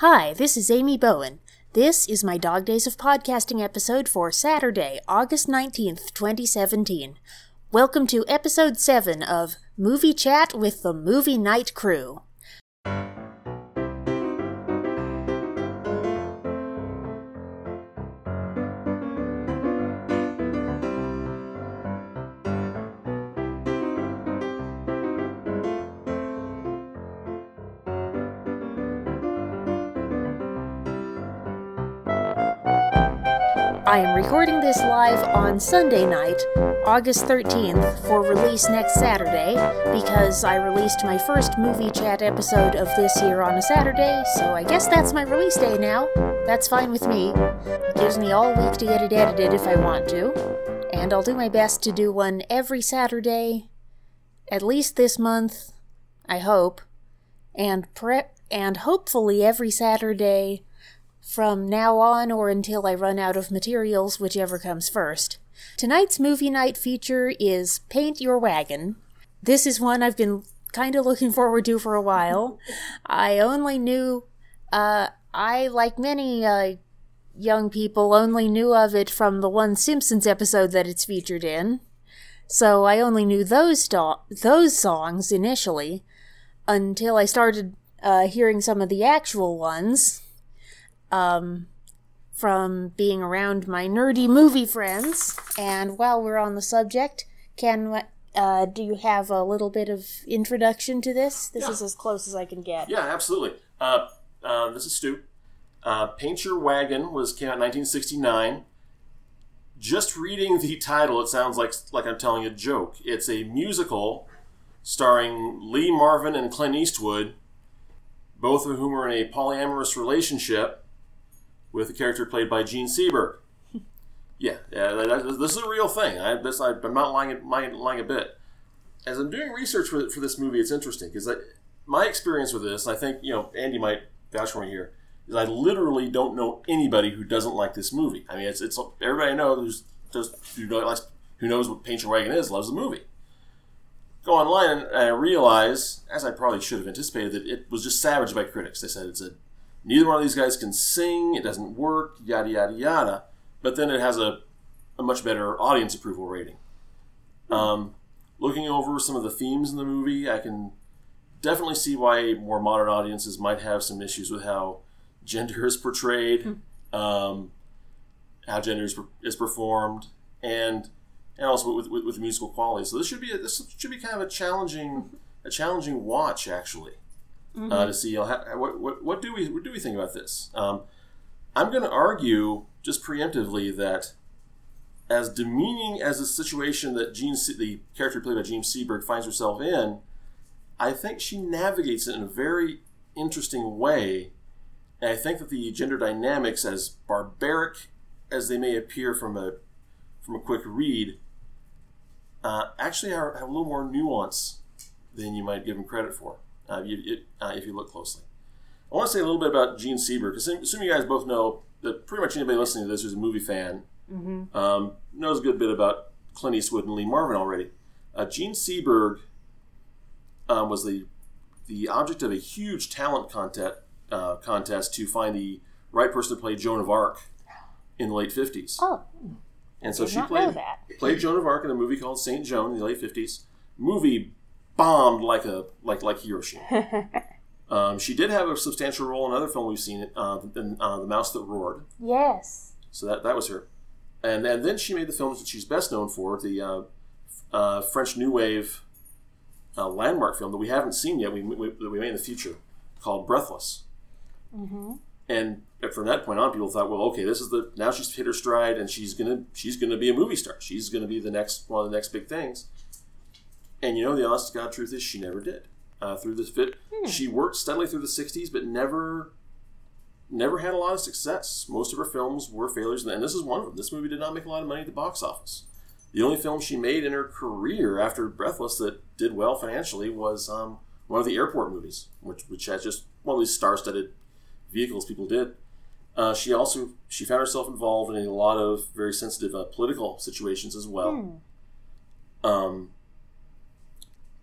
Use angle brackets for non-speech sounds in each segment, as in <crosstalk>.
Hi, this is Amy Bowen. This is my Dog Days of Podcasting episode for Saturday, August 19th, 2017. Welcome to episode 7 of Movie Chat with the Movie Night Crew. I am recording this live on Sunday night, August 13th, for release next Saturday, because I released my first movie chat episode of this year on a Saturday, so I guess that's my release day now. That's fine with me. It gives me all week to get it edited if I want to, and I'll do my best to do one every Saturday, at least this month, I hope, and prep and hopefully every Saturday from now on or until I run out of materials, whichever comes first. Tonight's movie night feature is Paint Your Wagon. This is one I've been kind of looking forward to for a while. <laughs> I only knew, uh, I, like many, uh, young people, only knew of it from the one Simpsons episode that it's featured in. So I only knew those, do- those songs initially until I started uh, hearing some of the actual ones um, from being around my nerdy movie friends. And while we're on the subject, can uh, do you have a little bit of introduction to this? This Yeah. is as close as I can get. Yeah, absolutely. Uh, uh, this is Stu. Uh, Paint Your Wagon was came out in 1969. Just reading the title, it sounds like like I'm telling a joke. It's a musical starring Lee Marvin and Clint Eastwood, both of whom are in a polyamorous relationship with a character played by Jean Seberg. <laughs> Yeah, yeah that- that- this is a real thing. I, this, I, I'm not lying, lying, lying a bit. As I'm doing research for, for this movie, it's interesting because my experience with this, I think you know Andy might vouch for me here, is I literally don't know anybody who doesn't like this movie. I mean, it's, it's everybody I know who's just who knows, who knows what Paint Your Wagon is loves the movie. Go online and I realize, as I probably should have anticipated, that it was just savaged by critics. They said it's a neither one of these guys can sing, it doesn't work, yada yada yada. But then it has a, a much better audience approval rating. Um, looking over some of the themes in the movie, I can definitely see why more modern audiences might have some issues with how gender is portrayed, um, how gender is, is performed, and and also with, with, with musical quality. So this should be a, this should be kind of a challenging a challenging watch actually uh, to see how, what, what what do we what do we think about this. Um, I'm going to argue just preemptively that as demeaning as the situation that Jean, the character played by Jean Seberg, finds herself in, I think she navigates it in a very interesting way. And I think that the gender dynamics, as barbaric as they may appear from a from a quick read, uh, actually are, have a little more nuance than you might give them credit for uh, you, it, uh, if you look closely. I want to say a little bit about Jean Seberg, because I assume you guys both know that pretty much anybody listening to this who's a movie fan um, knows a good bit about Clint Eastwood and Lee Marvin already. Uh, Jean Seberg um, was the the object of a huge talent contest uh, contest to find the right person to play Joan of Arc in the late fifties. Oh, and so she played played Joan of Arc in a movie called Saint Joan in the late fifties. Movie bombed like a like like Hiroshima. <laughs> um, she did have a substantial role in another film we've seen, uh, in, uh, The Mouse That Roared. yes. So that, that was her. And, and then she made the films that she's best known for, the uh, uh, French New Wave uh, landmark film that we haven't seen yet, we, we, that we may in the future, called Breathless. And from that point on, people thought, well, okay, this is the now she's hit her stride, and she's gonna she's gonna be a movie star. She's gonna be the next one of the next big things. And you know, the honest to God truth is, she never did. Uh, through this fit, she worked steadily through the '60s, but never never had a lot of success. Most of her films were failures, and this is one of them. This movie did not make a lot of money at the box office. The only film she made in her career after Breathless that did well financially was um, one of the airport movies, which which has just one of these star-studded vehicles people did. Uh, she also she found herself involved in a lot of very sensitive uh, political situations as well. Um,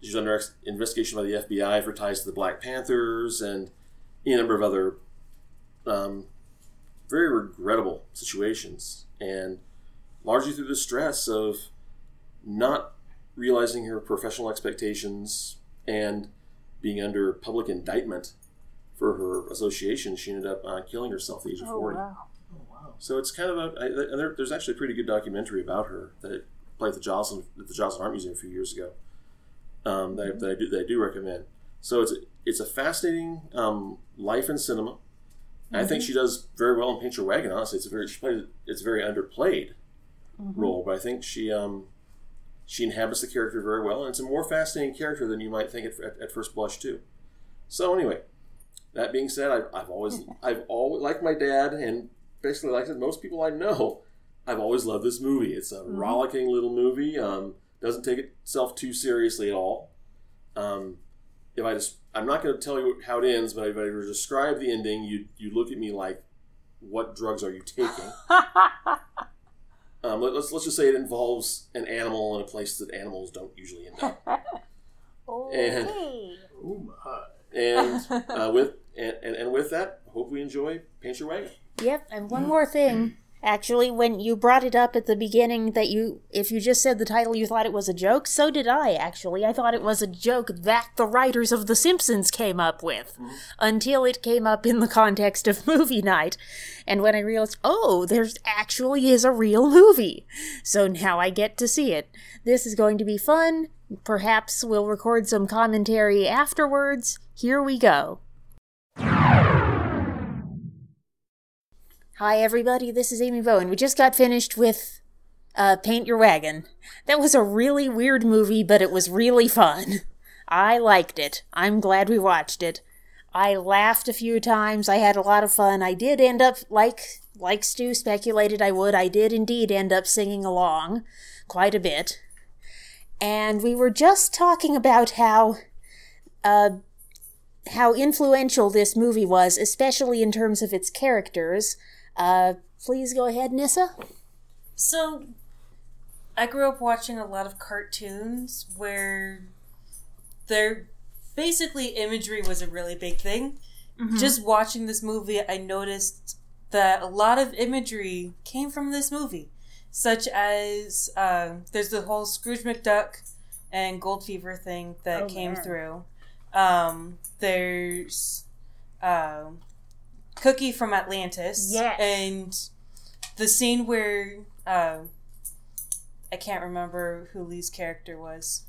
she was under investigation by the FBI for ties to the Black Panthers and any number of other um, very regrettable situations, and largely through the stress of not realizing her professional expectations and being under public indictment for her association, she ended up uh, killing herself at the age of Oh, 40. wow. Oh, wow. So it's kind of a, I, and there, there's actually a pretty good documentary about her that played at the Joslyn, at the Joslyn Art Museum a few years ago. Um, that, I, that I do that I do recommend. So it's a, it's a fascinating um, life in cinema. And I think she does very well in Paint Your Wagon. Honestly, it's a very she plays it's a very underplayed role, but I think she um, she inhabits the character very well, and it's a more fascinating character than you might think at, at, at first blush too. So anyway, that being said, I've, I've always I've always like my dad, and basically like most people I know, I've always loved this movie. It's a rollicking little movie. Um, doesn't take itself too seriously at all. Um, if I just, I'm not going to tell you how it ends, but if I were to describe the ending, you you look at me like, what drugs are you taking? <laughs> Um, let, us let's just say it involves an animal in a place that animals don't usually end up. <laughs> And- Oh, my. And <laughs> uh, with and, and, and with that, hope we enjoy Paint Your Wagon. Yep, and one more thing. Actually, when you brought it up at the beginning that you, if you just said the title, you thought it was a joke, so did I, actually. I thought it was a joke that the writers of The Simpsons came up with, mm-hmm. until it came up in the context of <laughs> movie night. And when I realized, oh, there's actually is a real movie. So now I get to see it. This is going to be fun. Perhaps we'll record some commentary afterwards. Here we go. Hi, everybody. This is Amy Bowen. We just got finished with uh, Paint Your Wagon. That was a really weird movie, but it was really fun. I liked it. I'm glad we watched it. I laughed a few times. I had a lot of fun. I did end up, like like Stu speculated I would, I did indeed end up singing along quite a bit. And we were just talking about how uh, how influential this movie was, especially in terms of its characters. Uh, please go ahead, Nissa. So, I grew up watching a lot of cartoons where there basically imagery was a really big thing. Just watching this movie, I noticed that a lot of imagery came from this movie, such as uh, there's the whole Scrooge McDuck and Gold Fever thing that Oh, came man. through. Um, there's uh, Cookie from Atlantis, Yes. and the scene where uh, I can't remember who Lee's character was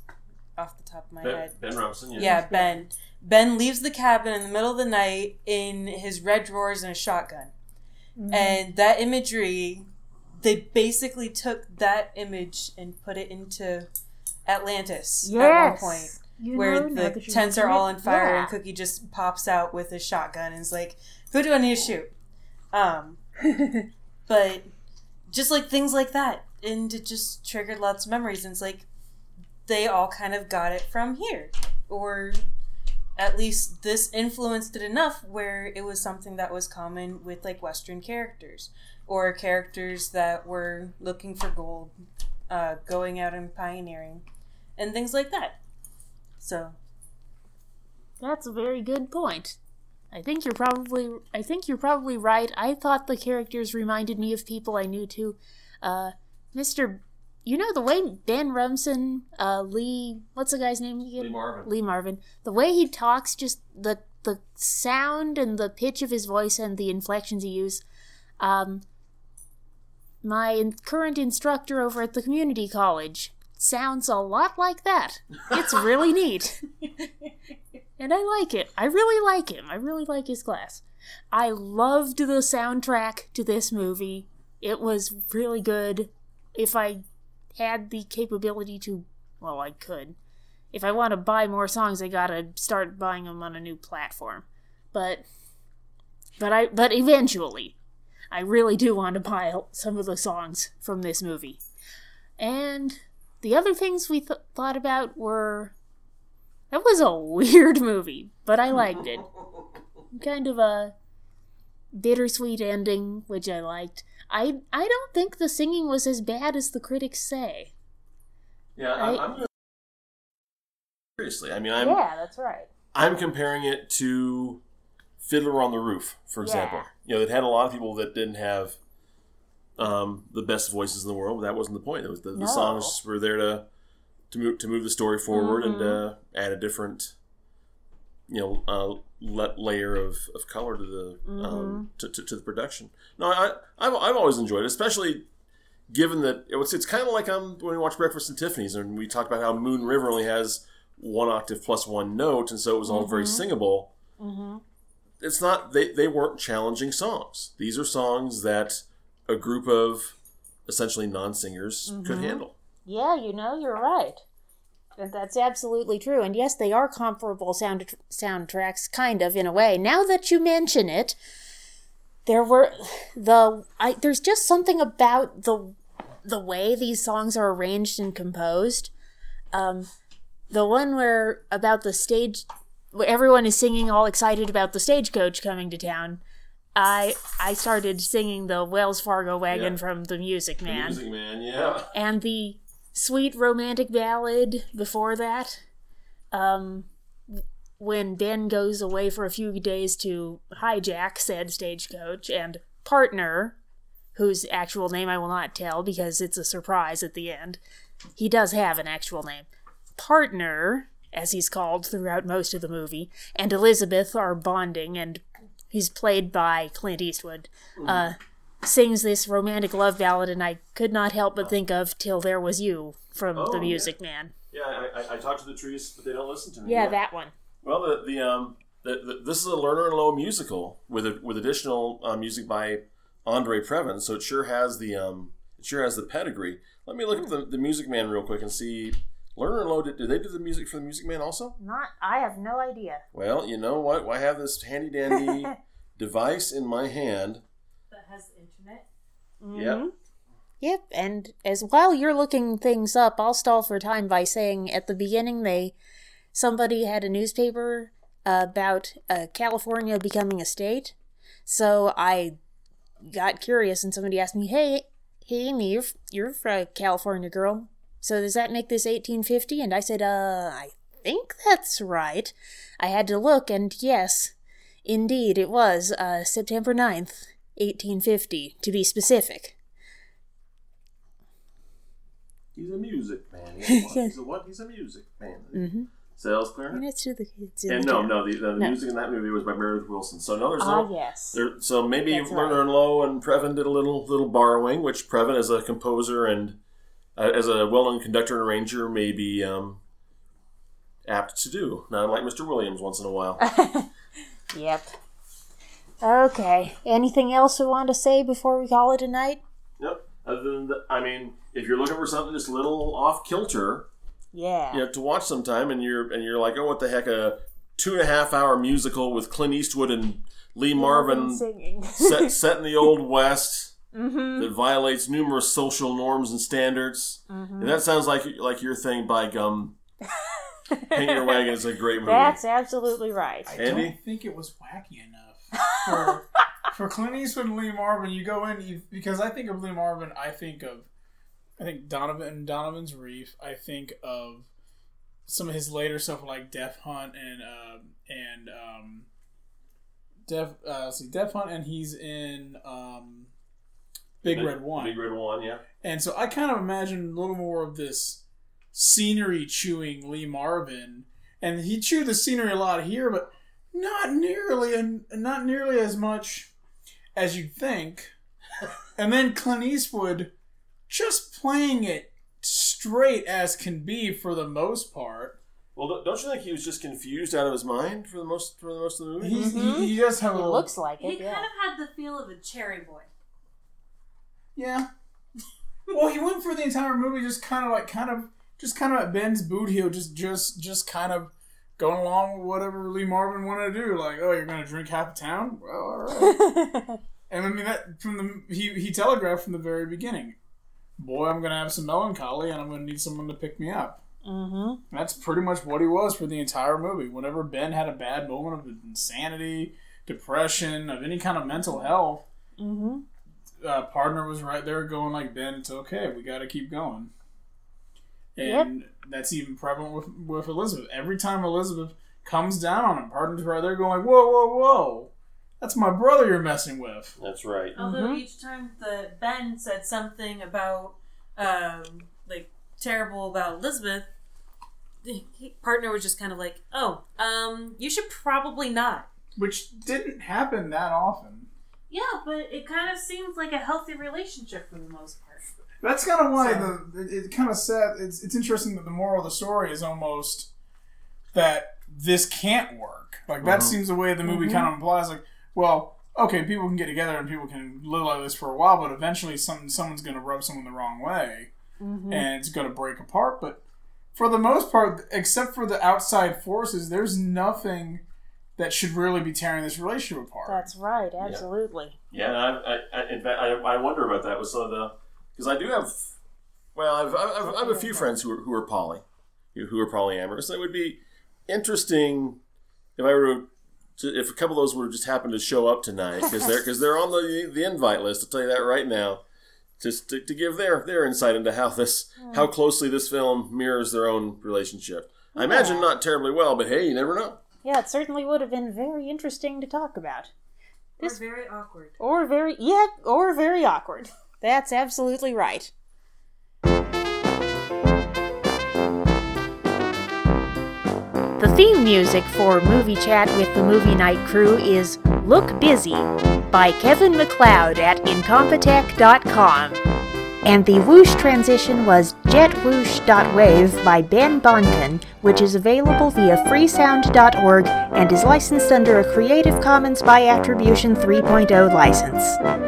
off the top of my head. Ben, ben Robinson, yeah. Yeah, Ben. Ben leaves the cabin in the middle of the night in his red drawers and a shotgun. And that imagery, they basically took that image and put it into Atlantis at one point. Where the tents are all on fire and Cookie just pops out with his shotgun and is like, Who do I need to shoot? Um <laughs> but just like things like that. And it just triggered lots of memories and it's like they all kind of got it from here. Or at least this influenced it enough where it was something that was common with like Western characters or characters that were looking for gold, uh, going out and pioneering, and things like that. So, That's a very good point. I think you're probably I think you're probably right. I thought the characters reminded me of people I knew too. Uh Mr. You know the way Ben Rumson, uh Lee what's the guy's name again? Lee Marvin. Lee Marvin. The way he talks, just the the sound and the pitch of his voice and the inflections he uses. Um, my in- current instructor over at the community college sounds a lot like that. It's really neat. <laughs> And I like it. I really like him. I really like his class. I loved the soundtrack to this movie. It was really good. If I had the capability to, well, I could. If I want to buy more songs, I gotta start buying them on a new platform. But, but I, but eventually, I really do want to buy some of the songs from this movie. And the other things we th- thought about were that was a weird movie, but I liked it. <laughs> Kind of a bittersweet ending, which I liked. I I don't think the singing was as bad as the critics say. Yeah, I- I'm, I'm seriously. I mean, I'm that's right. I'm comparing it to Fiddler on the Roof, for example. Yeah. You know, it had a lot of people that didn't have um, the best voices in the world, but that wasn't the point. It was the, No. the songs were there to to move to move the story forward and Mm-hmm. uh, add a different, you know, uh, la- layer of, of color to the Mm-hmm. um, to, to, to the production. No, I I've, I've always enjoyed it, especially given that it's it's kind of like um, when we watch Breakfast at Tiffany's and we talk about how Moon River only has one octave plus one note, and so it was all very singable. It's not they they weren't challenging songs. These are songs that a group of essentially non singers could handle. Yeah, you know, you're right. And That's absolutely true. And yes, they are comparable sound soundtracks, kind of in a way. Now that you mention it, there were the I, there's just something about the the way these songs are arranged and composed. Um, the one where about the stage, where everyone is singing all excited about the stagecoach coming to town. I I started singing the Wells Fargo wagon Yeah. from the Music Man Music Man, yeah. and the sweet romantic ballad before that um when ben goes away for a few days to hijack said stagecoach and partner whose actual name i will not tell because it's a surprise at the end he does have an actual name partner as he's called throughout most of the movie and elizabeth are bonding and he's played by clint eastwood uh sings this romantic love ballad, and I could not help but think of "Till There Was You" from Oh, The yeah. Music Man. Yeah, I, I, I talk to the trees, but they don't listen to me. Yeah, that one. Well, the the um the, the, this is a Lerner and Loewe musical with a, with additional uh, music by Andre Previn, so it sure has the um it sure has the pedigree. Let me look up the, the Music Man real quick and see. Lerner and Loewe did, did they do the music for the Music Man also? Not. I have no idea. Well, you know what? I have this handy dandy <laughs> device in my hand. That has the internet. Yep. Yep, and as while you're looking things up, I'll stall for time by saying at the beginning they somebody had a newspaper about uh, California becoming a state. So I got curious, and somebody asked me, "Hey, hey, Amy, you're you're a California girl. So does that make this 1850?" And I said, "Uh, I think that's right." I had to look, and yes, indeed, it was uh, September 9th, 1850, to be specific. He's a music man. <laughs> He's a what? He's a, what? He's a music man. Mm-hmm. Sales And clarinet. it's to the it's And the no, no, the, the No. music in that movie was by Meredith Willson. So no, there's Ah, no. yes. There, so maybe That's Lerner right. and Loewe and Previn did a little little borrowing, which Previn, as a composer and uh, as a well-known conductor and arranger, may be um, apt to do. Not unlike Mr. Williams once in a while. <laughs> Yep. Okay. Anything else we want to say before we call it a night? yep. Other than that, I mean, if you're looking for something just a little off kilter, Yeah. you know, to watch sometime, and you're and you're like, oh, what the heck, a two and a half hour musical with Clint Eastwood and Lee Marvin singing. set <laughs> set in the old west. mm-hmm. that violates numerous social norms and standards. Mm-hmm. And that sounds like like your thing by gum. Paint Your Wagon is a great <laughs> movie. That's absolutely right. I Andy? don't think it was wacky enough for for Clint Eastwood and Lee Marvin. You go in you, because I think of Lee Marvin. I think of I think Donovan Donovan's Reef. I think of some of his later stuff like Death Hunt and uh, and um, Death uh, see Death Hunt and he's in um, Big Red One. Big Red One, yeah. And so I kind of imagine a little more of this scenery chewing Lee Marvin, and he chewed the scenery a lot here, but not nearly and not nearly as much as you'd think. and then Clint Eastwood just playing it straight as can be for the most part. Well, don't- don't you think he was just confused out of his mind for the most for the most of the movie? He's, Mhm. he, he does have a little, looks like He it, yeah. kind of had the feel of a cherry boy. Yeah. well, he went for the entire movie just kind of like kind of just kind of at Ben's boot heel, just just just kind of going along with whatever Lee Marvin wanted to do. Like, oh, you're gonna drink half a town? Well, all right. <laughs> and I mean that from the he he telegraphed from the very beginning. Boy, I'm gonna have some melancholy, and I'm gonna need someone to pick me up. mm-hmm. That's pretty much what he was for the entire movie. Whenever Ben had a bad moment of insanity, depression, of any kind of mental health, Mm-hmm. uh, partner was right there going like Ben, it's okay, we got to keep going. And that's even prevalent with with Elizabeth. Every time Elizabeth comes down on him, partner's right there going like, whoa, whoa, whoa, That's my brother you're messing with. That's right. Although Mhm. each time that Ben said something about, um, like terrible about Elizabeth, the partner was just kind of like, "Oh, um, you should probably not." Which didn't happen that often. Yeah, but it kind of seems like a healthy relationship for the most part. That's kind of why So- the it, it kind of sad. It's it's interesting that the moral of the story is almost that this can't work. Like that Mhm. seems the way the movie kind of implies. Like, well, okay, people can get together and people can live like this for a while, but eventually, some someone's going to rub someone the wrong way, Mm-hmm. and it's going to break apart. But for the most part, except for the outside forces, there's nothing that should really be tearing this relationship apart. That's right, absolutely. Yeah, I, I, I, in fact, I, I wonder about that with some of the because I do have, well, I've, I've, I have a few friends who are who are poly, who who are polyamorous. It would be interesting if I were to, if a couple of those were just happen to show up tonight because they're because they're on the the invite list. I'll tell you that right now. Just to, to give their their insight into how this hmm. how closely this film mirrors their own relationship. I imagine not terribly well, but hey, you never know. Yeah, it certainly would have been very interesting to talk about. This- It's very awkward. Or very, yeah, or very awkward. <laughs> That's absolutely right. The theme music for Movie Chat with the Movie Night Crew is Look Busy by Kevin MacLeod at Incompetech.com. And the whoosh transition was jetwhoosh.wave by Ben Bonkin, which is available via freesound.org and is licensed under a Creative Commons by Attribution 3.0 license.